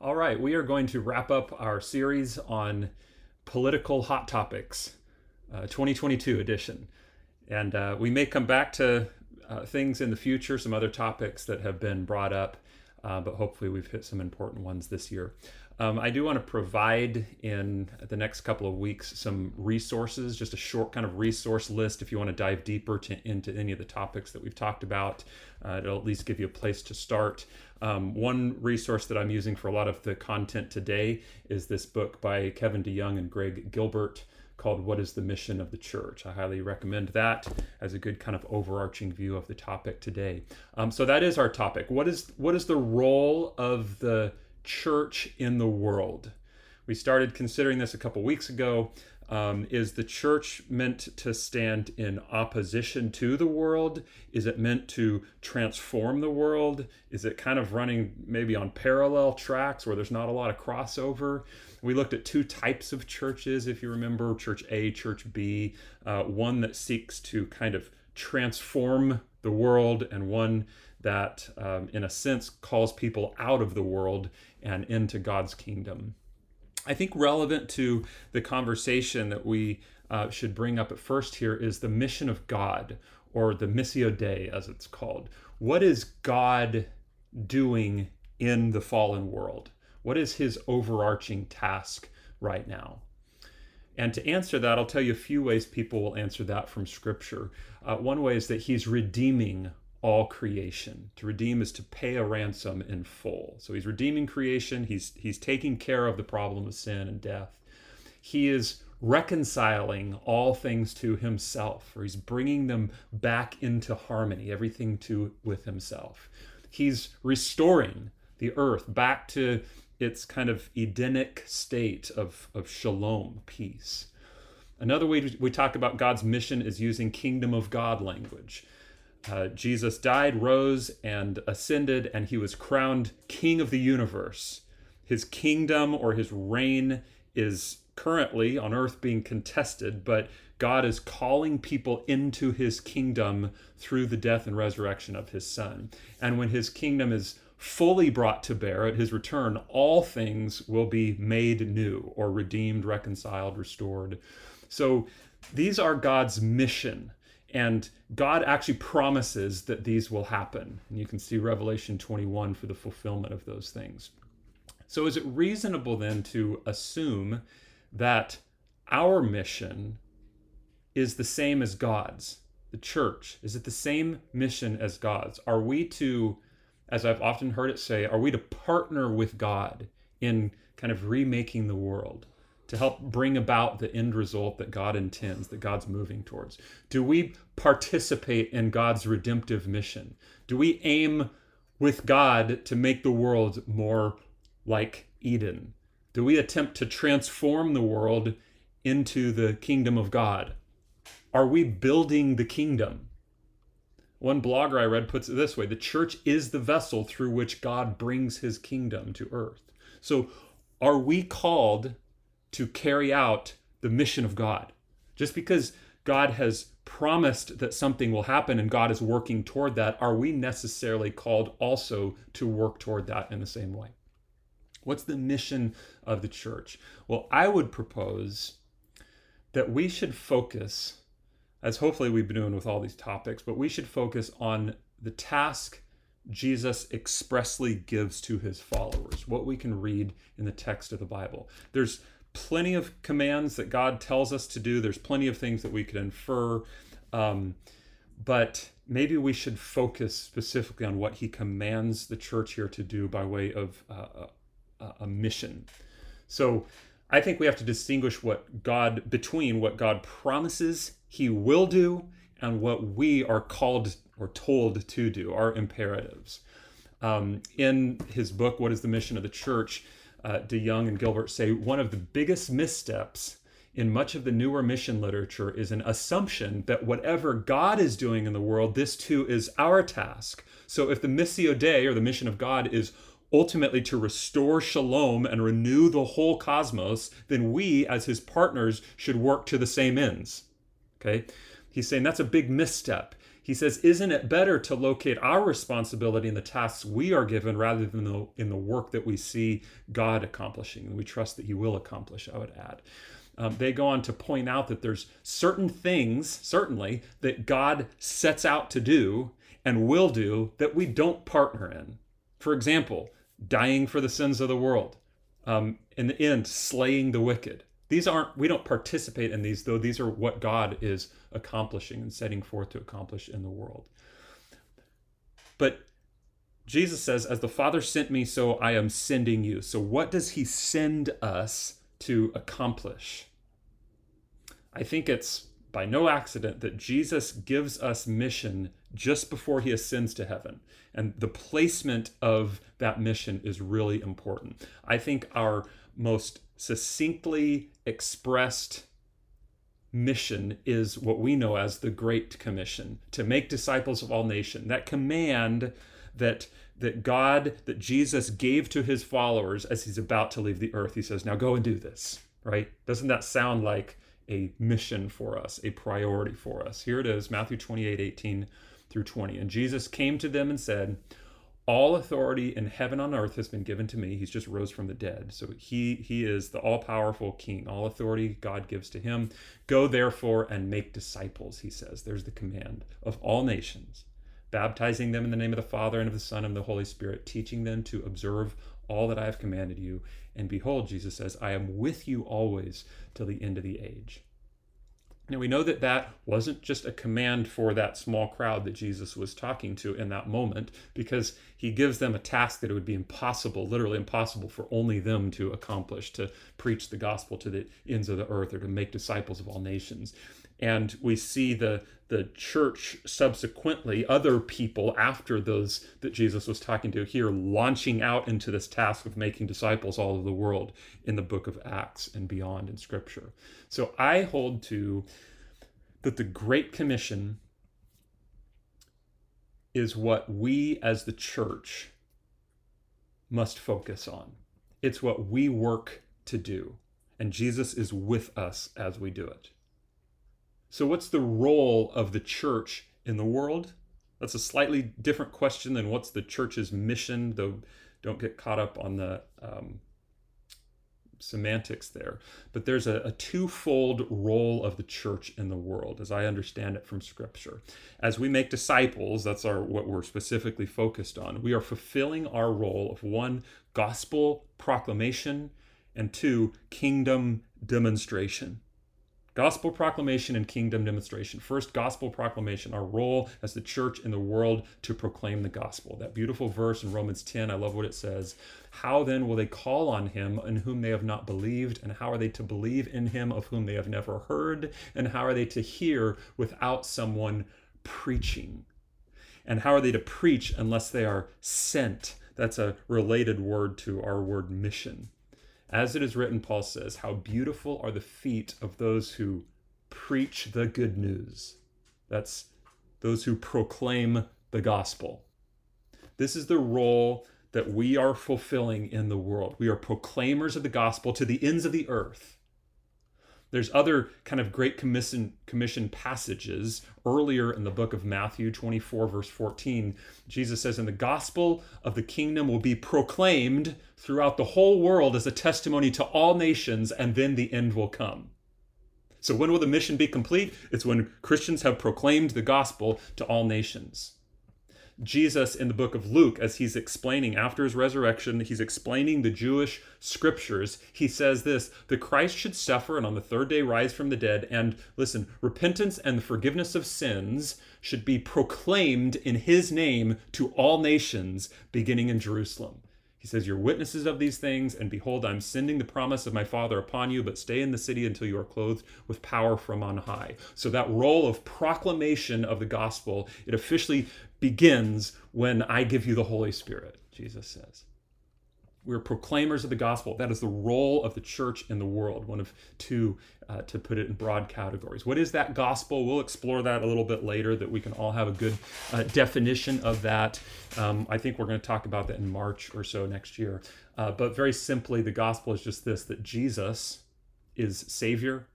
All right, we are going to wrap up our series on political hot topics, uh, 2022 edition. And uh, we may come back to uh, things in the future, some other topics that have been brought up, uh, but hopefully we've hit some important ones this year. Um, I do want to provide in the next couple of weeks some resources, just a short kind of resource list if you want to dive deeper to, into any of the topics that we've talked about. Uh, it'll at least give you a place to start. Um, one resource that I'm using for a lot of the content today is this book by Kevin DeYoung and Greg Gilbert called What is the Mission of the Church? I highly recommend that as a good kind of overarching view of the topic today. Um, so that is our topic. What is what is the role of the church in the world? We started considering this a couple weeks ago. Um, is the church meant to stand in opposition to the world? Is it meant to transform the world? Is it kind of running maybe on parallel tracks where there's not a lot of crossover? We looked at two types of churches, if you remember Church A, Church B, uh, one that seeks to kind of transform the world, and one that, um, in a sense, calls people out of the world and into God's kingdom. I think relevant to the conversation that we uh, should bring up at first here is the mission of God, or the Missio Dei, as it's called. What is God doing in the fallen world? What is his overarching task right now? And to answer that, I'll tell you a few ways people will answer that from Scripture. Uh, one way is that he's redeeming all creation. To redeem is to pay a ransom in full. So he's redeeming creation, he's he's taking care of the problem of sin and death. He is reconciling all things to himself, or he's bringing them back into harmony, everything to with himself. He's restoring the earth back to its kind of Edenic state of, of shalom, peace. Another way we talk about God's mission is using kingdom of God language. Uh, Jesus died, rose, and ascended, and he was crowned king of the universe. His kingdom or his reign is currently on earth being contested, but God is calling people into his kingdom through the death and resurrection of his son. And when his kingdom is fully brought to bear at his return, all things will be made new or redeemed, reconciled, restored. So these are God's mission and God actually promises that these will happen. And you can see Revelation 21 for the fulfillment of those things. So, is it reasonable then to assume that our mission is the same as God's? The church, is it the same mission as God's? Are we to, as I've often heard it say, are we to partner with God in kind of remaking the world? To help bring about the end result that God intends, that God's moving towards? Do we participate in God's redemptive mission? Do we aim with God to make the world more like Eden? Do we attempt to transform the world into the kingdom of God? Are we building the kingdom? One blogger I read puts it this way the church is the vessel through which God brings his kingdom to earth. So, are we called to carry out the mission of God. Just because God has promised that something will happen and God is working toward that, are we necessarily called also to work toward that in the same way? What's the mission of the church? Well, I would propose that we should focus, as hopefully we've been doing with all these topics, but we should focus on the task Jesus expressly gives to his followers, what we can read in the text of the Bible. There's plenty of commands that God tells us to do. There's plenty of things that we could infer. Um, but maybe we should focus specifically on what he commands the church here to do by way of uh, a, a mission. So I think we have to distinguish what God between what God promises he will do and what we are called or told to do, our imperatives. Um, in his book, What is the Mission of the Church? Uh, DeYoung and Gilbert say one of the biggest missteps in much of the newer mission literature is an assumption that whatever God is doing in the world, this too is our task. So if the Missio Dei, or the mission of God, is ultimately to restore shalom and renew the whole cosmos, then we, as his partners, should work to the same ends. Okay? He's saying that's a big misstep. He says, Isn't it better to locate our responsibility in the tasks we are given rather than the, in the work that we see God accomplishing and we trust that He will accomplish? I would add. Um, they go on to point out that there's certain things, certainly, that God sets out to do and will do that we don't partner in. For example, dying for the sins of the world, um, in the end, slaying the wicked. These aren't, we don't participate in these, though these are what God is accomplishing and setting forth to accomplish in the world. But Jesus says, As the Father sent me, so I am sending you. So, what does He send us to accomplish? I think it's by no accident that Jesus gives us mission just before he ascends to heaven. And the placement of that mission is really important. I think our most succinctly expressed mission is what we know as the great commission to make disciples of all nations. That command that that god that jesus gave to his followers as he's about to leave the earth. He says now go and do this right? Doesn't that sound like a mission for us a priority for us? Here it is matthew 28 18 through 20 and jesus came to them and said all authority in heaven on earth has been given to me. He's just rose from the dead. So he he is the all-powerful king. All authority god gives to him. Go therefore and make disciples he says. There's the command of all nations baptizing them in the name of the father and of the son and of the holy spirit teaching them to observe all that i have commanded you. And behold jesus says i am with you always till the end of the age now, we know that that wasn't just a command for that small crowd that Jesus was talking to in that moment, because he gives them a task that it would be impossible, literally impossible, for only them to accomplish to preach the gospel to the ends of the earth or to make disciples of all nations. And we see the, the church subsequently, other people after those that Jesus was talking to here, launching out into this task of making disciples all over the world in the book of Acts and beyond in Scripture. So I hold to that the Great Commission is what we as the church must focus on. It's what we work to do. And Jesus is with us as we do it. So, what's the role of the church in the world? That's a slightly different question than what's the church's mission, though don't get caught up on the um, semantics there. But there's a, a, twofold role of the church in the world, as I understand it from Scripture. As we make disciples, that's our what we're specifically focused on. We are fulfilling our role of one, gospel proclamation, and two, kingdom demonstration. Gospel proclamation and kingdom demonstration. First, gospel proclamation, our role as the church in the world to proclaim the gospel. That beautiful verse in Romans 10, I love what it says. How then will they call on him in whom they have not believed? And how are they to believe in him of whom they have never heard? And how are they to hear without someone preaching? And how are they to preach unless they are sent? That's a related word to our word mission. As it is written, Paul says, How beautiful are the feet of those who preach the good news. That's those who proclaim the gospel. This is the role that we are fulfilling in the world. We are proclaimers of the gospel to the ends of the earth. There's other kind of great commission, commission passages earlier in the book of Matthew 24, verse 14. Jesus says, And the gospel of the kingdom will be proclaimed throughout the whole world as a testimony to all nations, and then the end will come. So, when will the mission be complete? It's when Christians have proclaimed the gospel to all nations. Jesus in the book of Luke, as he's explaining after his resurrection, he's explaining the Jewish scriptures. He says this the Christ should suffer and on the third day rise from the dead. And listen, repentance and the forgiveness of sins should be proclaimed in his name to all nations, beginning in Jerusalem. He says, You're witnesses of these things, and behold, I'm sending the promise of my Father upon you, but stay in the city until you are clothed with power from on high. So, that role of proclamation of the gospel, it officially begins when I give you the Holy Spirit, Jesus says. We're proclaimers of the gospel. That is the role of the church in the world, one of two, uh, to put it in broad categories. What is that gospel? We'll explore that a little bit later, that we can all have a good uh, definition of that. Um, I think we're going to talk about that in March or so next year. Uh, but very simply, the gospel is just this that Jesus is Savior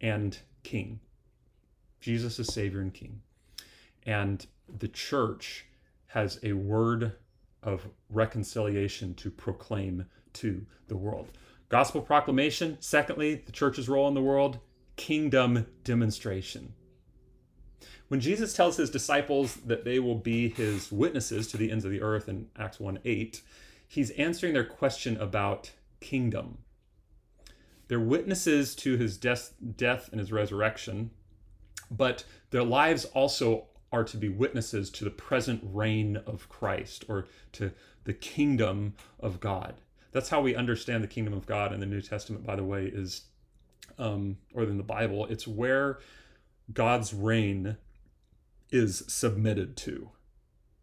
and King. Jesus is Savior and King. and the church has a word of reconciliation to proclaim to the world. Gospel proclamation, secondly, the church's role in the world, kingdom demonstration. When Jesus tells his disciples that they will be his witnesses to the ends of the earth in Acts 1 8, he's answering their question about kingdom. They're witnesses to his death, death and his resurrection, but their lives also are to be witnesses to the present reign of Christ or to the kingdom of God. That's how we understand the kingdom of God in the New Testament, by the way, is, um, or in the Bible, it's where God's reign is submitted to.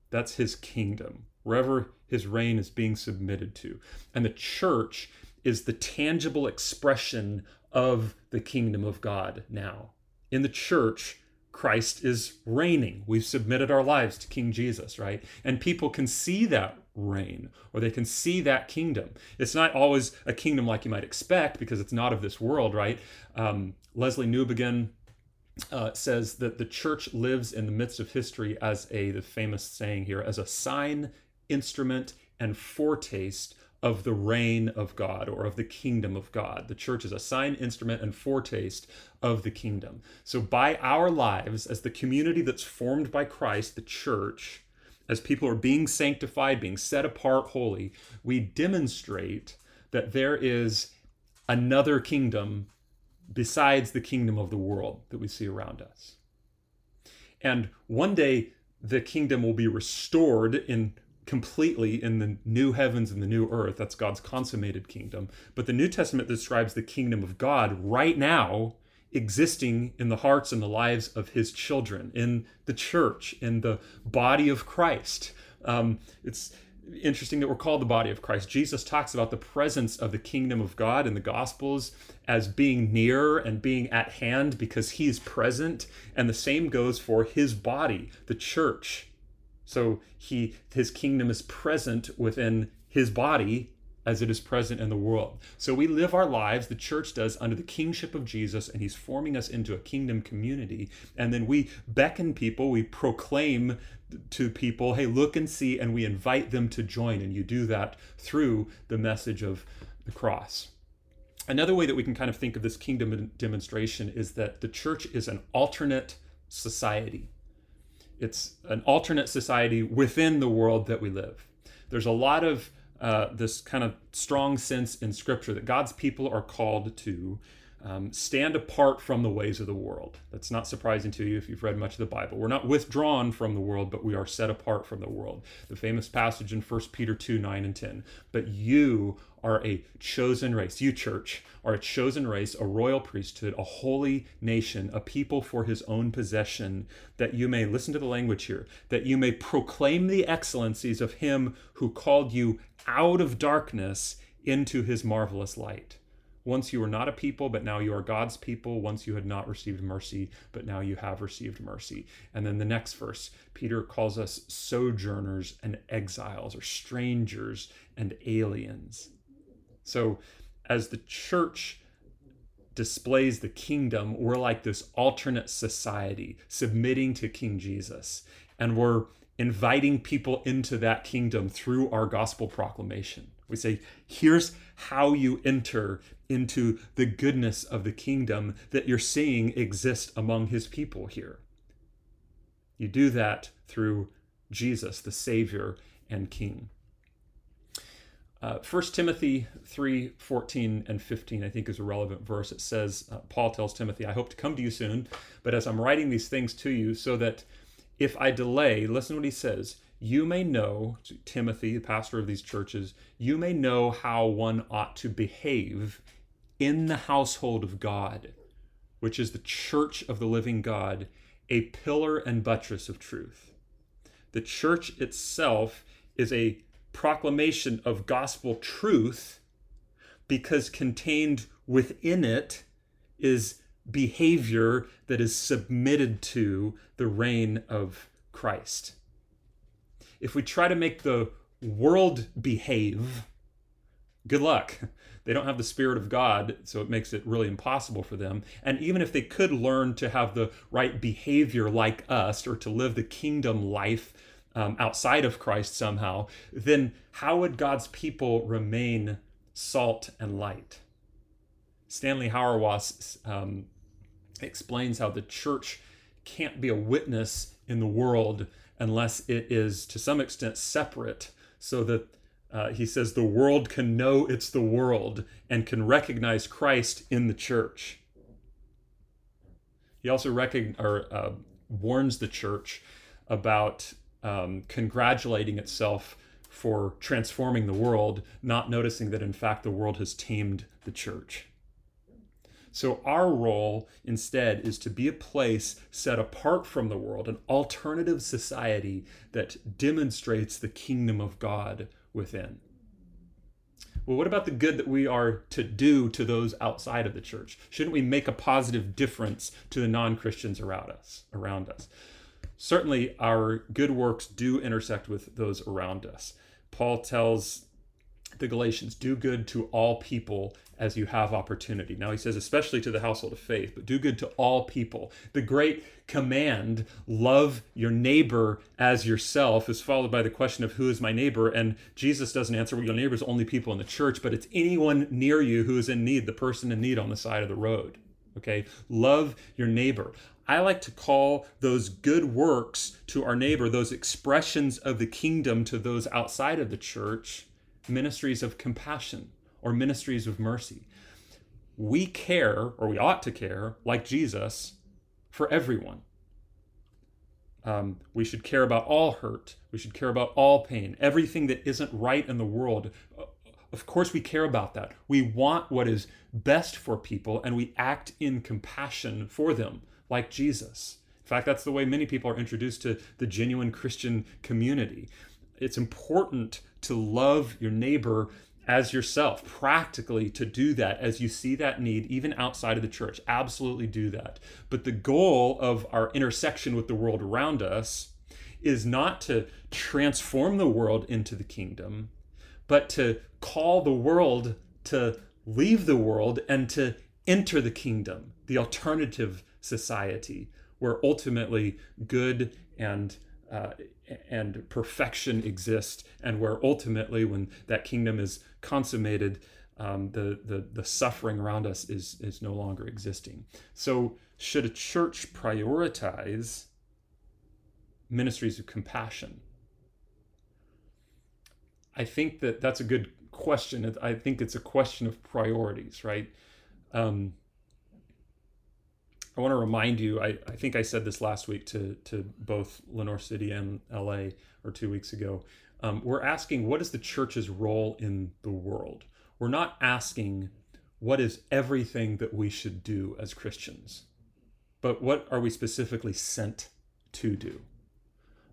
That's his kingdom, wherever his reign is being submitted to. And the church is the tangible expression of the kingdom of God now. In the church, Christ is reigning. We've submitted our lives to King Jesus, right? And people can see that reign or they can see that kingdom. It's not always a kingdom like you might expect because it's not of this world, right? Um, Lesslie Newbigin uh, says that the church lives in the midst of history as a, the famous saying here, as a sign, instrument, and foretaste of the reign of God or of the kingdom of God. The church is a sign, instrument, and foretaste of the kingdom. So, by our lives, as the community that's formed by Christ, the church, as people are being sanctified, being set apart holy, we demonstrate that there is another kingdom besides the kingdom of the world that we see around us. And one day, the kingdom will be restored in completely in the new heavens and the new earth. That's God's consummated kingdom. But the New Testament describes the kingdom of God right now existing in the hearts and the lives of his children, in the church, in the body of Christ. Um, it's interesting that we're called the body of Christ. Jesus talks about the presence of the kingdom of God in the Gospels as being near and being at hand because he's present. And the same goes for his body, the church. So he his kingdom is present within his body as it is present in the world. So we live our lives, the church does, under the kingship of Jesus, and he's forming us into a kingdom community. And then we beckon people, we proclaim to people, hey, look and see, and we invite them to join. And you do that through the message of the cross. Another way that we can kind of think of this kingdom demonstration is that the church is an alternate society. It's an alternate society within the world that we live. There's a lot of uh, this kind of strong sense in Scripture that God's people are called to um, stand apart from the ways of the world. That's not surprising to you if you've read much of the Bible. We're not withdrawn from the world, but we are set apart from the world. The famous passage in 1 Peter 2 9 and 10. But you are a chosen race. You, church, are a chosen race, a royal priesthood, a holy nation, a people for his own possession, that you may, listen to the language here, that you may proclaim the excellencies of him who called you out of darkness into his marvelous light. Once you were not a people, but now you are God's people. Once you had not received mercy, but now you have received mercy. And then the next verse, Peter calls us sojourners and exiles, or strangers and aliens. So, as the church displays the kingdom, we're like this alternate society submitting to King Jesus. And we're inviting people into that kingdom through our gospel proclamation. We say, here's how you enter into the goodness of the kingdom that you're seeing exist among his people here. You do that through Jesus, the Savior and King. Uh, 1 Timothy 3 14 and 15, I think, is a relevant verse. It says, uh, Paul tells Timothy, I hope to come to you soon, but as I'm writing these things to you, so that if I delay, listen to what he says, you may know, Timothy, the pastor of these churches, you may know how one ought to behave in the household of God, which is the church of the living God, a pillar and buttress of truth. The church itself is a proclamation of gospel truth because contained within it is behavior that is submitted to the reign of Christ. If we try to make the world behave, good luck. They don't have the Spirit of God, so it makes it really impossible for them. And even if they could learn to have the right behavior like us or to live the kingdom life um, outside of Christ somehow, then how would God's people remain salt and light? Stanley Hauerwas um, explains how the church can't be a witness in the world unless it is to some extent separate so that uh, he says the world can know it's the world and can recognize Christ in the church. He also recogn- or, uh, warns the church about um, congratulating itself for transforming the world, not noticing that in fact the world has tamed the church. So, our role instead is to be a place set apart from the world, an alternative society that demonstrates the kingdom of God within. Well, what about the good that we are to do to those outside of the church? Shouldn't we make a positive difference to the non-Christians around us? Around us, certainly, our good works do intersect with those around us. Paul tells the Galatians, "Do good to all people as you have opportunity. Now he says, especially to the household of faith, but do good to all people. The great command, love your neighbor as yourself, is followed by the question of who is my neighbor. And Jesus doesn't answer, well, your neighbor is only people in the church, but it's anyone near you who is in need, the person in need on the side of the road. Okay? Love your neighbor. I like to call those good works to our neighbor, those expressions of the kingdom to those outside of the church, ministries of compassion or ministries of mercy. We care, or we ought to care, like Jesus, for everyone. Um, we should care about all hurt. We should care about all pain, everything that isn't right in the world. Of course, we care about that. We want what is best for people and we act in compassion for them, like Jesus. In fact, that's the way many people are introduced to the genuine Christian community. It's important to love your neighbor as yourself practically to do that as you see that need even outside of the church. Absolutely do that. But the goal of our intersection with the world around us is not to transform the world into the kingdom but to call the world to leave the world and to enter the kingdom the alternative society where ultimately good and uh, and perfection exist, and where ultimately, when that kingdom is consummated, um, the, the the suffering around us is is no longer existing. So, should a church prioritize ministries of compassion? I think that that's a good question. I think it's a question of priorities, right? Um, I want to remind you, I, I think I said this last week to, to both Lenoir City and LA or two weeks ago. Um, we're asking what is the church's role in the world? We're not asking what is everything that we should do as Christians, but what are we specifically sent to do?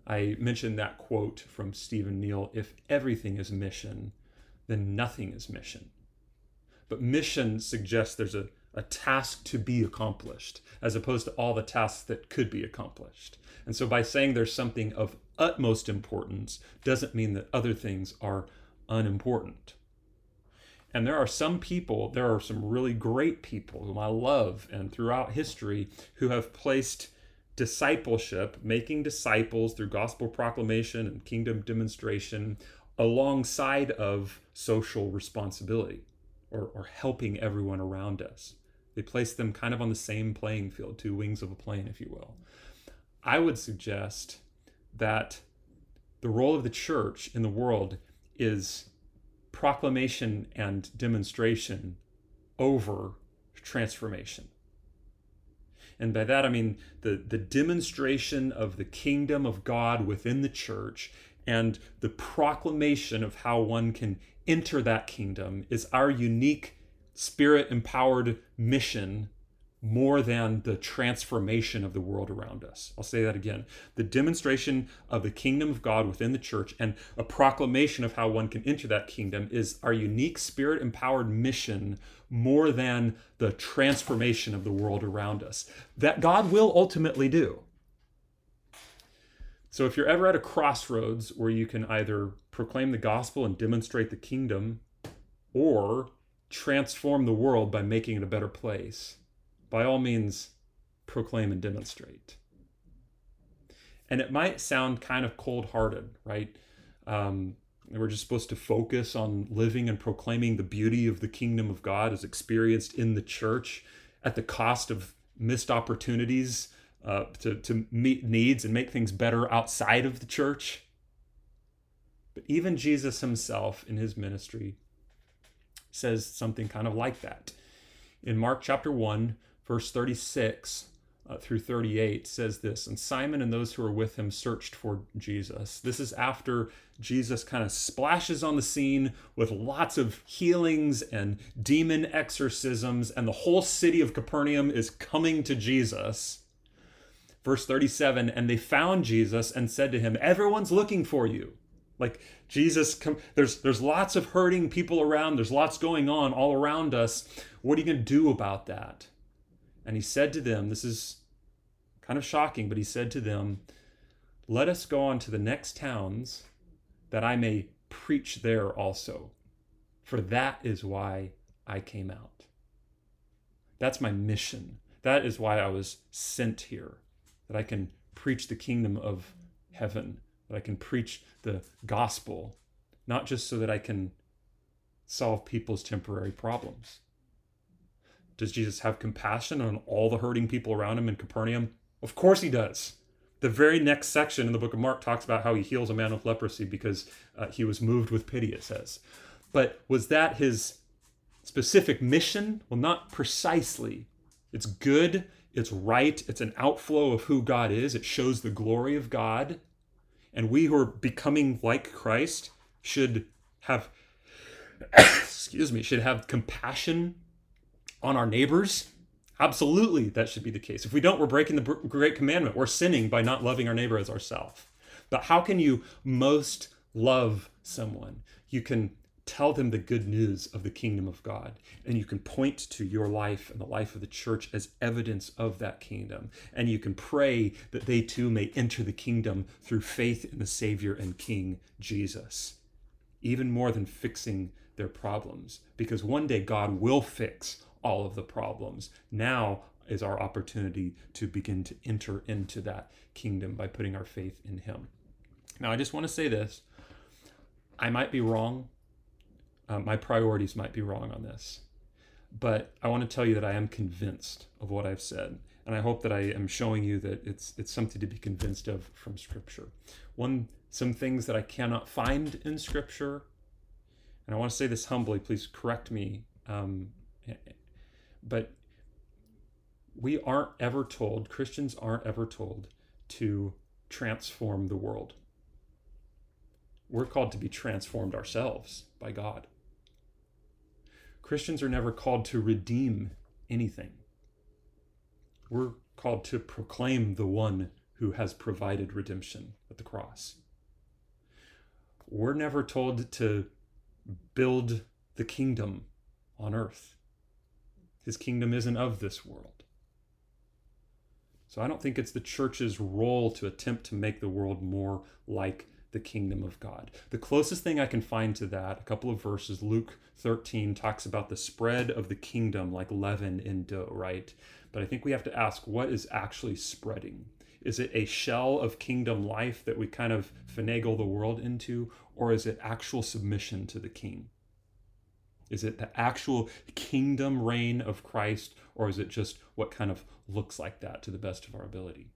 I mentioned that quote from Stephen Neill if everything is mission, then nothing is mission. But mission suggests there's a a task to be accomplished as opposed to all the tasks that could be accomplished. And so by saying there's something of utmost importance doesn't mean that other things are unimportant. And there are some people, there are some really great people whom I love and throughout history who have placed discipleship, making disciples through gospel proclamation and kingdom demonstration alongside of social responsibility or, or helping everyone around us. They place them kind of on the same playing field, two wings of a plane, if you will. I would suggest that the role of the church in the world is proclamation and demonstration over transformation. And by that I mean the, the demonstration of the kingdom of God within the church and the proclamation of how one can enter that kingdom is our unique spirit empowered mission more than the transformation of the world around us. I'll say that again. The demonstration of the kingdom of God within the church and a proclamation of how one can enter that kingdom is our unique spirit empowered mission more than the transformation of the world around us that God will ultimately do. So if you're ever at a crossroads where you can either proclaim the gospel and demonstrate the kingdom or transform the world by making it a better place, by all means, proclaim and demonstrate. And it might sound kind of cold hearted, right? Um, we're just supposed to focus on living and proclaiming the beauty of the kingdom of God as experienced in the church at the cost of missed opportunities uh, to, to meet needs and make things better outside of the church. But even Jesus himself in his ministry says something kind of like that. In Mark chapter 1, verse 36, uh, through 38 says this and simon and those who were with him searched for jesus. This is after jesus kind of splashes on the scene with lots of healings and demon exorcisms and the whole city of capernaum is coming to jesus. Verse 37 and they found jesus and said to him everyone's looking for you like jesus there's there's lots of hurting people around. There's lots going on all around us. What are you going to do about that? And he said to them this is kind of shocking, but he said to them, Let us go on to the next towns that I may preach there also, for that is why I came out. That's my mission. That is why I was sent here, that I can preach the kingdom of heaven, that I can preach the gospel, not just so that I can solve people's temporary problems. Does Jesus have compassion on all the hurting people around him in Capernaum? Of course he does. The very next section in the book of Mark talks about how he heals a man with leprosy because uh, he was moved with pity, it says. But was that his specific mission? Well, not precisely. It's good, it's right, it's an outflow of who God is, it shows the glory of God. And we who are becoming like Christ should have, excuse me, should have compassion on our neighbors Absolutely, that should be the case. If we don't, we're breaking the great commandment. We're sinning by not loving our neighbor as ourselves. But how can you most love someone? You can tell them the good news of the kingdom of God, and you can point to your life and the life of the church as evidence of that kingdom. And you can pray that they too may enter the kingdom through faith in the Savior and King Jesus, even more than fixing their problems, because one day God will fix all of the problems. Now is our opportunity to begin to enter into that kingdom by putting our faith in Him. Now, I just want to say this I might be wrong. Uh, my priorities might be wrong on this. But I want to tell you that I am convinced of what I've said. And I hope that I am showing you that it's it's something to be convinced of from Scripture. One some things that I cannot find in Scripture, and I want to say this humbly. Please correct me um, but we aren't ever told, Christians aren't ever told to transform the world. We're called to be transformed ourselves by God. Christians are never called to redeem anything. We're called to proclaim the one who has provided redemption at the cross. We're never told to build the kingdom on earth. His kingdom isn't of this world. So I don't think it's the church's role to attempt to make the world more like the kingdom of God. The closest thing I can find to that, a couple of verses, Luke 13 talks about the spread of the kingdom like leaven in dough, right? But I think we have to ask what is actually spreading? Is it a shell of kingdom life that we kind of finagle the world into, or is it actual submission to the king? Is it the actual kingdom reign of Christ, or is it just what kind of looks like that to the best of our ability?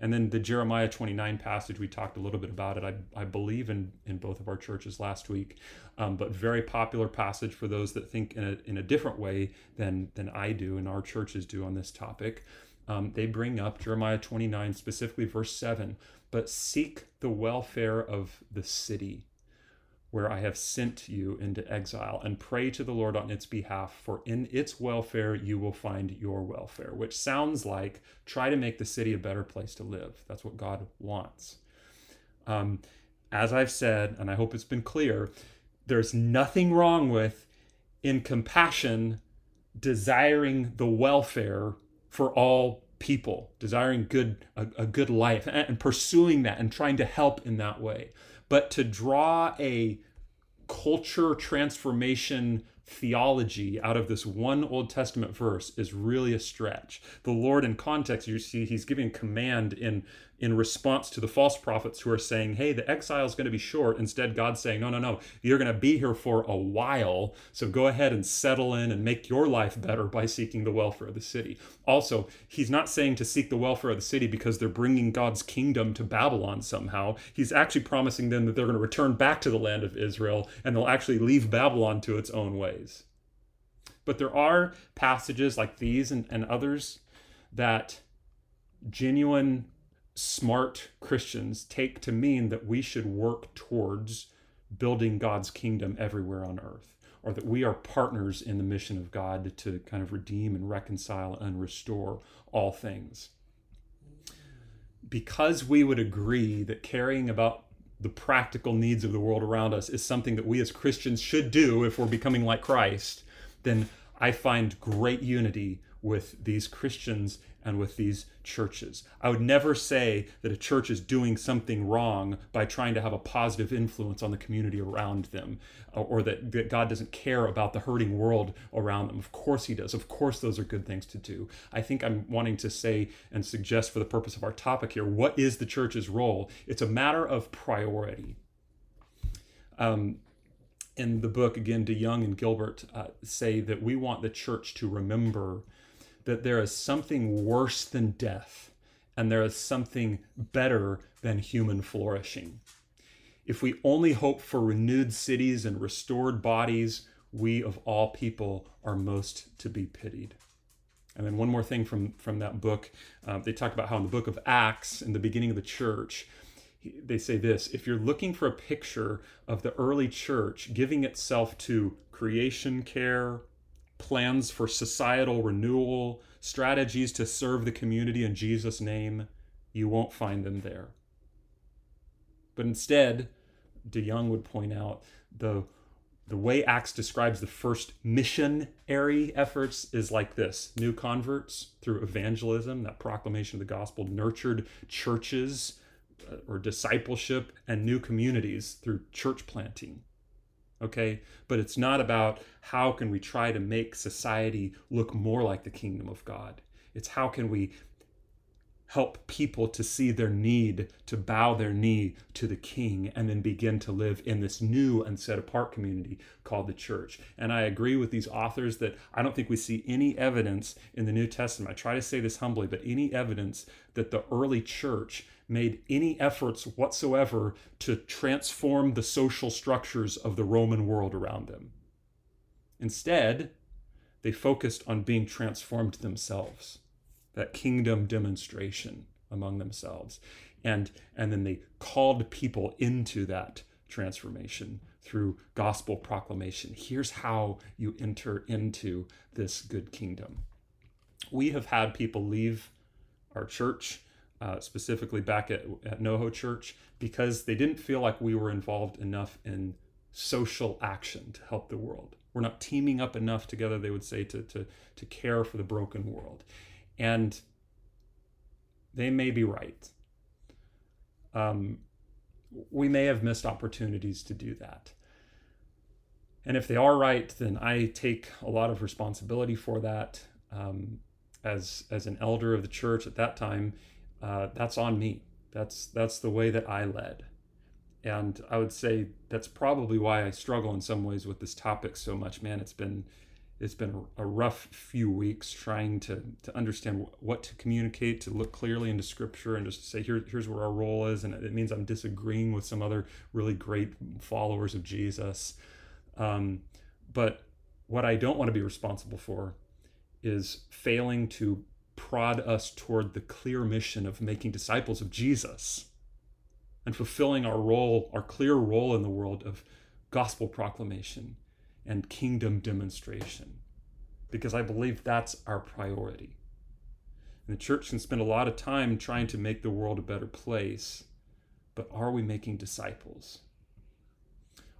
And then the Jeremiah 29 passage, we talked a little bit about it, I, I believe, in, in both of our churches last week, um, but very popular passage for those that think in a, in a different way than, than I do and our churches do on this topic. Um, they bring up Jeremiah 29, specifically verse 7 but seek the welfare of the city where I have sent you into exile, and pray to the Lord on its behalf, for in its welfare you will find your welfare, which sounds like try to make the city a better place to live. That's what God wants. Um, as I've said, and I hope it's been clear, there's nothing wrong with, in compassion, desiring the welfare for all people, desiring good a, a good life, and, and pursuing that and trying to help in that way but to draw a culture transformation theology out of this one Old Testament verse is really a stretch. The Lord, in context, you see, he's giving command in in response to the false prophets who are saying, hey, the exile is going to be short. Instead, God's saying, no, no, no, you're going to be here for a while. So go ahead and settle in and make your life better by seeking the welfare of the city. Also, he's not saying to seek the welfare of the city because they're bringing God's kingdom to Babylon somehow. He's actually promising them that they're going to return back to the land of Israel and they'll actually leave Babylon to its own ways. But there are passages like these and, and others that genuine smart Christians take to mean that we should work towards building God's kingdom everywhere on earth, or that we are partners in the mission of God to kind of redeem and reconcile and restore all things. Because we would agree that caring about the practical needs of the world around us is something that we as Christians should do if we're becoming like Christ, then I find great unity with these Christians and with these churches. I would never say that a church is doing something wrong by trying to have a positive influence on the community around them uh, or that, God doesn't care about the hurting world around them. Of course, He does. Of course, those are good things to do. I think I'm wanting to say and suggest for the purpose of our topic here what is the church's role? It's a matter of priority. Um, in the book, again, DeYoung and Gilbert uh, say that we want the church to remember that there is something worse than death and there is something better than human flourishing. If we only hope for renewed cities and restored bodies, we of all people are most to be pitied. And then one more thing from, from that book. Uh, they talk about how in the book of Acts, in the beginning of the church, they say this if you're looking for a picture of the early church giving itself to creation care, plans for societal renewal, strategies to serve the community in Jesus' name, you won't find them there. But instead, DeYoung would point out the the way Acts describes the first missionary efforts is like this new converts through evangelism, that proclamation of the gospel, nurtured churches uh, or discipleship, and new communities through church planting okay but it's not about how can we try to make society look more like the kingdom of god it's how can we help people to see their need to bow their knee to the king and then begin to live in this new and set apart community called the church. And I agree with these authors that I don't think we see any evidence in the New Testament. I try to say this humbly, but any evidence that the early church made any efforts whatsoever to transform the social structures of the Roman world around them. Instead, they focused on being transformed themselves, that kingdom demonstration among themselves. And, and then they called people into that transformation through gospel proclamation. Here's how you enter into this good kingdom. We have had people leave our church uh, specifically back at, at NoHo Church, because they didn't feel like we were involved enough in social action to help the world. We're not teaming up enough together, they would say, to, to, to care for the broken world. And they may be right. Um, we may have missed opportunities to do that. And if they are right, then I take a lot of responsibility for that. Um, as as an elder of the church at that time, uh, that's on me. That's that's the way that I led, and I would say that's probably why I struggle in some ways with this topic so much. Man, it's been it's been a rough few weeks trying to to understand what to communicate, to look clearly into Scripture, and just say here here's where our role is, and it means I'm disagreeing with some other really great followers of Jesus. Um, but what I don't want to be responsible for is failing to prod us toward the clear mission of making disciples of Jesus and fulfilling our role, our clear role in the world of gospel proclamation and kingdom demonstration. Because I believe that's our priority. And the church can spend a lot of time trying to make the world a better place, but are we making disciples?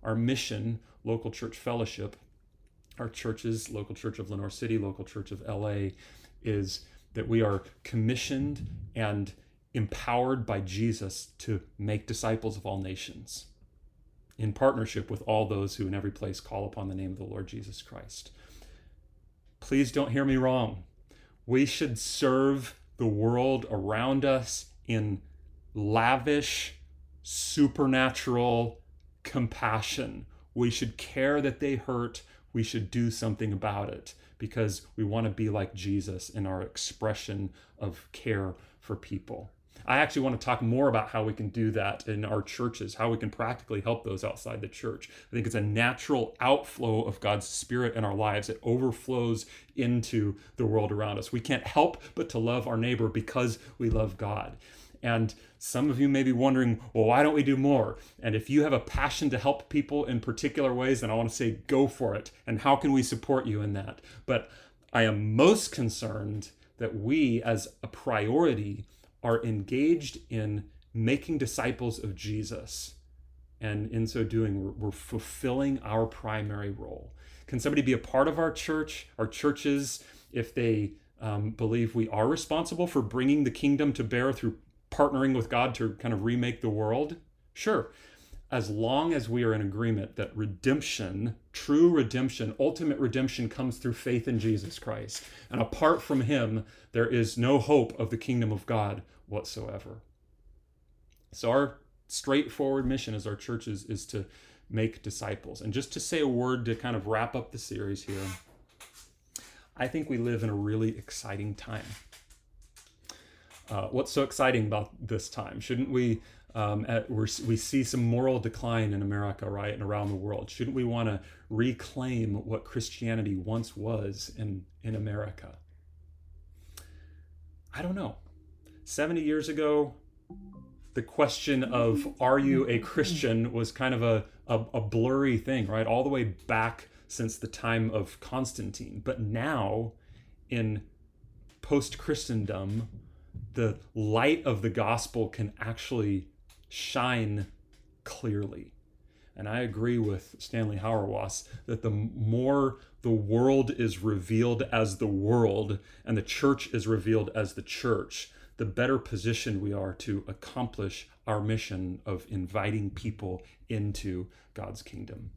Our mission, local church fellowship, our churches, local church of Lenoir City, local church of LA, is that we are commissioned and empowered by Jesus to make disciples of all nations. in partnership with all those who in every place call upon the name of the Lord Jesus Christ. Please don't hear me wrong. We should serve the world around us in lavish, supernatural compassion. We should care that they hurt. We should do something about it because we want to be like Jesus in our expression of care for people. I actually want to talk more about how we can do that in our churches, how we can practically help those outside the church. I think it's a natural outflow of God's Spirit in our lives. It overflows into the world around us. We can't help but to love our neighbor because we love God. And some of you may be wondering, well, why don't we do more? And if you have a passion to help people in particular ways, then I want to say, go for it. And how can we support you in that? But I am most concerned that we, as a priority, are engaged in making disciples of Jesus. And in so doing, we're fulfilling our primary role. Can somebody be a part of our church, our churches, if they um, believe we are responsible for bringing the kingdom to bear through partnering with God to kind of remake the world? Sure. As long as we are in agreement that redemption, true redemption, ultimate redemption comes through faith in Jesus Christ. And apart from Him, there is no hope of the kingdom of God whatsoever. So, our straightforward mission as our churches is to make disciples. And just to say a word to kind of wrap up the series here, I think we live in a really exciting time. Uh, what's so exciting about this time? Shouldn't we? Um, at, we see some moral decline in America, right, and around the world. Shouldn't we want to reclaim what Christianity once was in in America? I don't know. Seventy years ago, the question of are you a Christian was kind of a, a, a blurry thing, right? All the way back since the time of Constantine. But now, in post Christendom, the light of the gospel can actually shine clearly. And I agree with Stanley Hauerwas that the more the world is revealed as the world and the church is revealed as the church, the better positioned we are to accomplish our mission of inviting people into God's kingdom.